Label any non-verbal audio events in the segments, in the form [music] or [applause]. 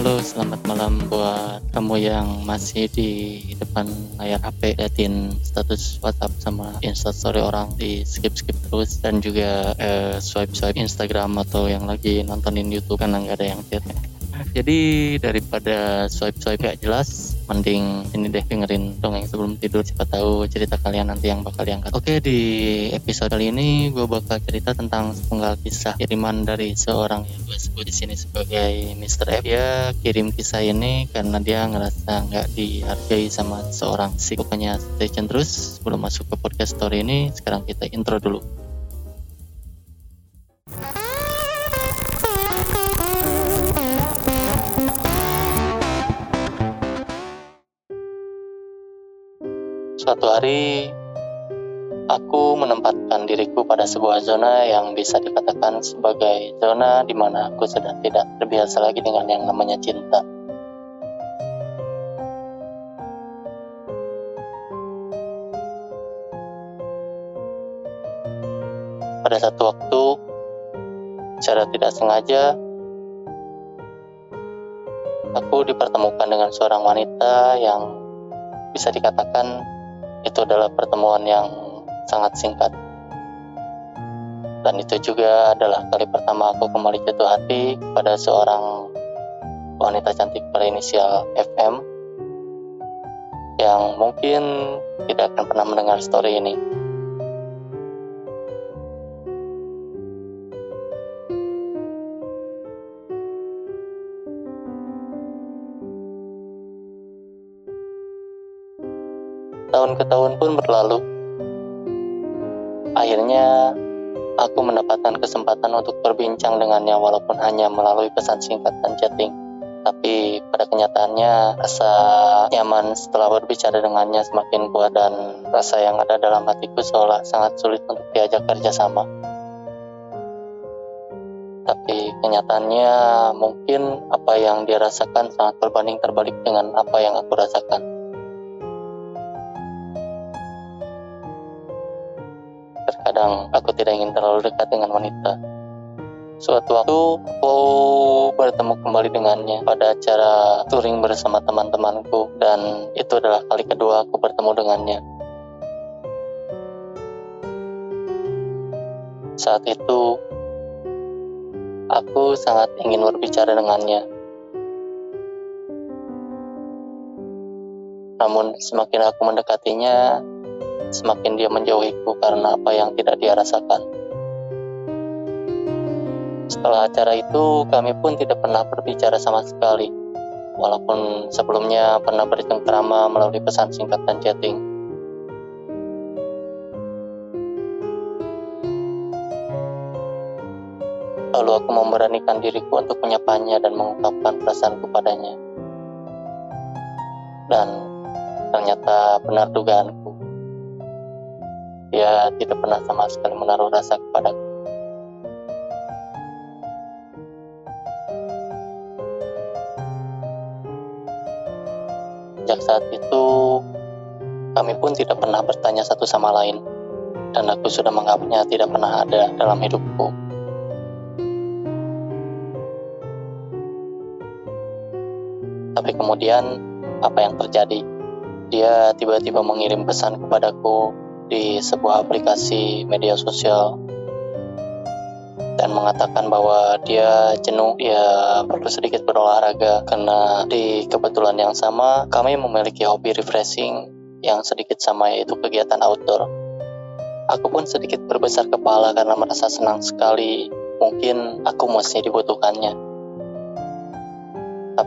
Halo, selamat malam buat kamu yang masih di depan layar HP liatin status WhatsApp sama Instastory orang di skip-skip terus dan juga eh, swipe-swipe Instagram atau yang lagi nontonin YouTube karena nggak ada yang chat. Jadi daripada swipe-swipe gak jelas, mending ini deh dengerin dongeng sebelum tidur. Siapa tahu cerita kalian nanti yang bakal diangkat. Oke, di episode kali ini gue bakal cerita tentang sepenggal kisah kiriman dari seorang yang gue sebut di sini sebagai Mr. F. Dia kirim kisah ini karena dia ngerasa nggak dihargai sama seorang si. Pokoknya stay terus. Sebelum masuk ke podcast story ini, sekarang kita intro dulu. Suatu hari, aku menempatkan diriku pada sebuah zona yang bisa dikatakan sebagai zona di mana aku sudah tidak terbiasa lagi dengan yang namanya cinta. Pada satu waktu, secara tidak sengaja, aku dipertemukan dengan seorang wanita yang bisa dikatakan itu adalah pertemuan yang sangat singkat. Dan itu juga adalah kali pertama aku kembali jatuh hati kepada seorang wanita cantik berinisial FM yang mungkin tidak akan pernah mendengar story ini. Tahun ke tahun pun berlalu. Akhirnya, aku mendapatkan kesempatan untuk berbincang dengannya walaupun hanya melalui pesan singkat dan chatting. Tapi pada kenyataannya, rasa nyaman setelah berbicara dengannya semakin kuat dan rasa yang ada dalam hatiku seolah sangat sulit untuk diajak kerjasama. Tapi kenyataannya mungkin apa yang dia rasakan sangat berbanding terbalik dengan apa yang aku rasakan. Terkadang aku tidak ingin terlalu dekat dengan wanita. Suatu waktu aku bertemu kembali dengannya pada acara touring bersama teman-temanku dan itu adalah kali kedua aku bertemu dengannya. Saat itu aku sangat ingin berbicara dengannya. Namun semakin aku mendekatinya, semakin dia menjauhiku karena apa yang tidak dia rasakan. Setelah acara itu, kami pun tidak pernah berbicara sama sekali, walaupun sebelumnya pernah bercengkrama melalui pesan singkat dan chatting. Lalu aku memberanikan diriku untuk menyapanya dan mengungkapkan perasaanku padanya. Dan ternyata benar dugaanku. Dia tidak pernah sama sekali menaruh rasa kepadaku. Sejak saat itu, kami pun tidak pernah bertanya satu sama lain, dan aku sudah menganggapnya tidak pernah ada dalam hidupku. Tapi kemudian, apa yang terjadi? Dia tiba-tiba mengirim pesan kepadaku di sebuah aplikasi media sosial dan mengatakan bahwa dia jenuh, dia perlu sedikit berolahraga karena di kebetulan yang sama kami memiliki hobi refreshing yang sedikit sama yaitu kegiatan outdoor. Aku pun sedikit berbesar kepala karena merasa senang sekali mungkin aku masih dibutuhkannya.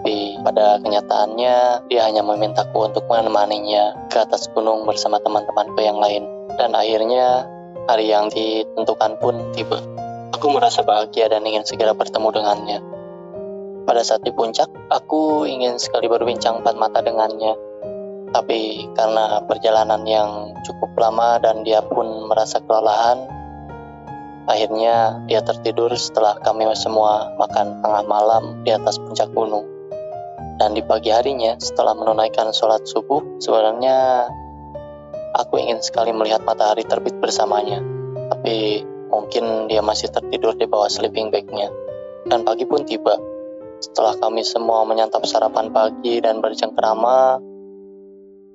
Tapi pada kenyataannya dia hanya memintaku untuk menemaninya ke atas gunung bersama teman-temanku yang lain. Dan akhirnya hari yang ditentukan pun tiba. Aku merasa bahagia dan ingin segera bertemu dengannya. Pada saat di puncak, aku ingin sekali berbincang empat mata dengannya. Tapi karena perjalanan yang cukup lama dan dia pun merasa kelelahan, akhirnya dia tertidur setelah kami semua makan tengah malam di atas puncak gunung. Dan di pagi harinya, setelah menunaikan sholat subuh, sebenarnya aku ingin sekali melihat matahari terbit bersamanya. Tapi mungkin dia masih tertidur di bawah sleeping bagnya. Dan pagi pun tiba. Setelah kami semua menyantap sarapan pagi dan bercengkerama,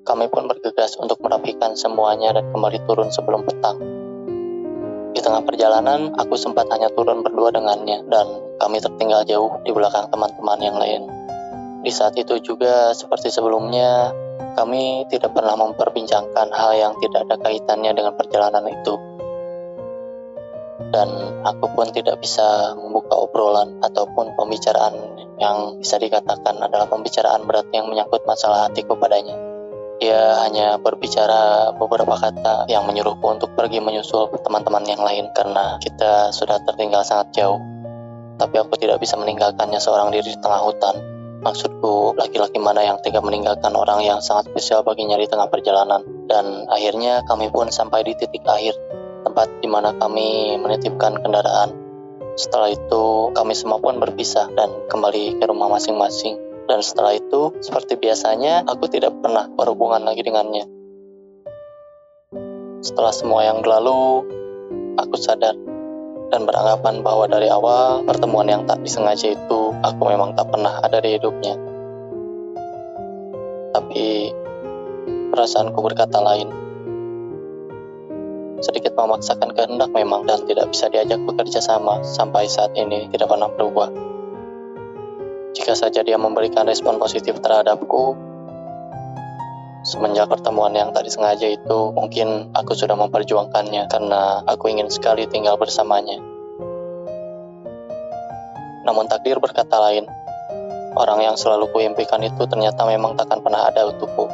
kami pun bergegas untuk merapikan semuanya dan kembali turun sebelum petang. Di tengah perjalanan, aku sempat hanya turun berdua dengannya, dan kami tertinggal jauh di belakang teman-teman yang lain. Di saat itu juga, seperti sebelumnya, kami tidak pernah memperbincangkan hal yang tidak ada kaitannya dengan perjalanan itu. Dan aku pun tidak bisa membuka obrolan ataupun pembicaraan yang bisa dikatakan adalah pembicaraan berat yang menyangkut masalah hatiku padanya. Dia hanya berbicara beberapa kata yang menyuruhku untuk pergi menyusul teman-teman yang lain karena kita sudah tertinggal sangat jauh. Tapi aku tidak bisa meninggalkannya seorang diri di tengah hutan. Maksudku, laki-laki mana yang tega meninggalkan orang yang sangat spesial baginya di tengah perjalanan. Dan akhirnya kami pun sampai di titik akhir, tempat di mana kami menitipkan kendaraan. Setelah itu, kami semua pun berpisah dan kembali ke rumah masing-masing dan setelah itu, seperti biasanya, aku tidak pernah berhubungan lagi dengannya. Setelah semua yang berlalu, aku sadar dan beranggapan bahwa dari awal pertemuan yang tak disengaja itu aku memang tak pernah ada di hidupnya. Tapi perasaanku berkata lain. Sedikit memaksakan kehendak memang dan tidak bisa diajak bekerja sama sampai saat ini tidak pernah berubah. Jika saja dia memberikan respon positif terhadapku, semenjak pertemuan yang tadi sengaja itu, mungkin aku sudah memperjuangkannya karena aku ingin sekali tinggal bersamanya. Namun takdir berkata lain, orang yang selalu kuimpikan itu ternyata memang takkan pernah ada untukku.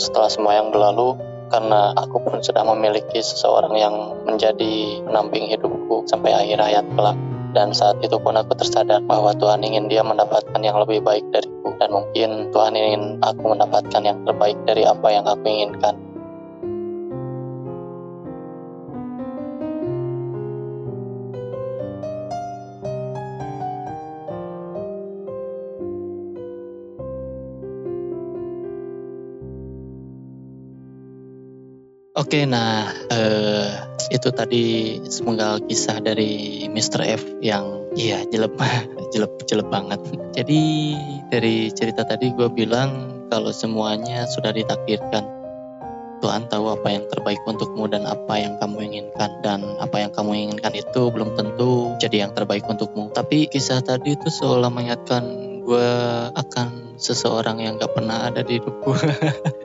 Setelah semua yang berlalu, karena aku pun sudah memiliki seseorang yang menjadi penamping hidupku sampai akhir hayat kelak. Dan saat itu pun aku tersadar bahwa Tuhan ingin dia mendapatkan yang lebih baik dariku. Dan mungkin Tuhan ingin aku mendapatkan yang terbaik dari apa yang aku inginkan. Oke, nah uh, itu tadi semoga kisah dari Mr. F yang iya jelek [laughs] jelek jelek banget. [laughs] Jadi dari cerita tadi gue bilang kalau semuanya sudah ditakdirkan. Tuhan tahu apa yang terbaik untukmu dan apa yang kamu inginkan dan apa yang kamu inginkan itu belum tentu jadi yang terbaik untukmu. Tapi kisah tadi itu seolah mengingatkan gue akan seseorang yang gak pernah ada di hidupku. [laughs]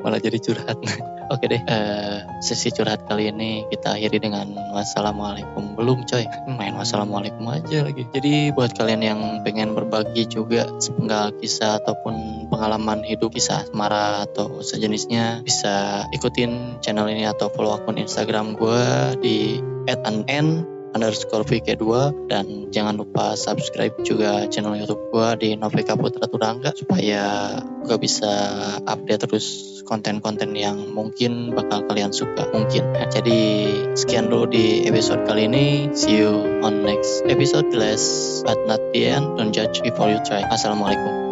Malah jadi curhat. [laughs] Oke deh, uh, sesi curhat kali ini kita akhiri dengan wassalamualaikum. Belum coy, main wassalamualaikum aja lagi. Jadi buat kalian yang pengen berbagi juga sepenggal kisah ataupun pengalaman hidup kisah marah atau sejenisnya bisa ikutin channel ini atau follow akun Instagram gue di @an underscore VK2 dan jangan lupa subscribe juga channel YouTube gue di Novika Putra Turangga supaya gue bisa update terus konten-konten yang mungkin bakal kalian suka. Mungkin. Jadi sekian dulu di episode kali ini. See you on next episode. Last but not the end. Don't judge before you try. Assalamualaikum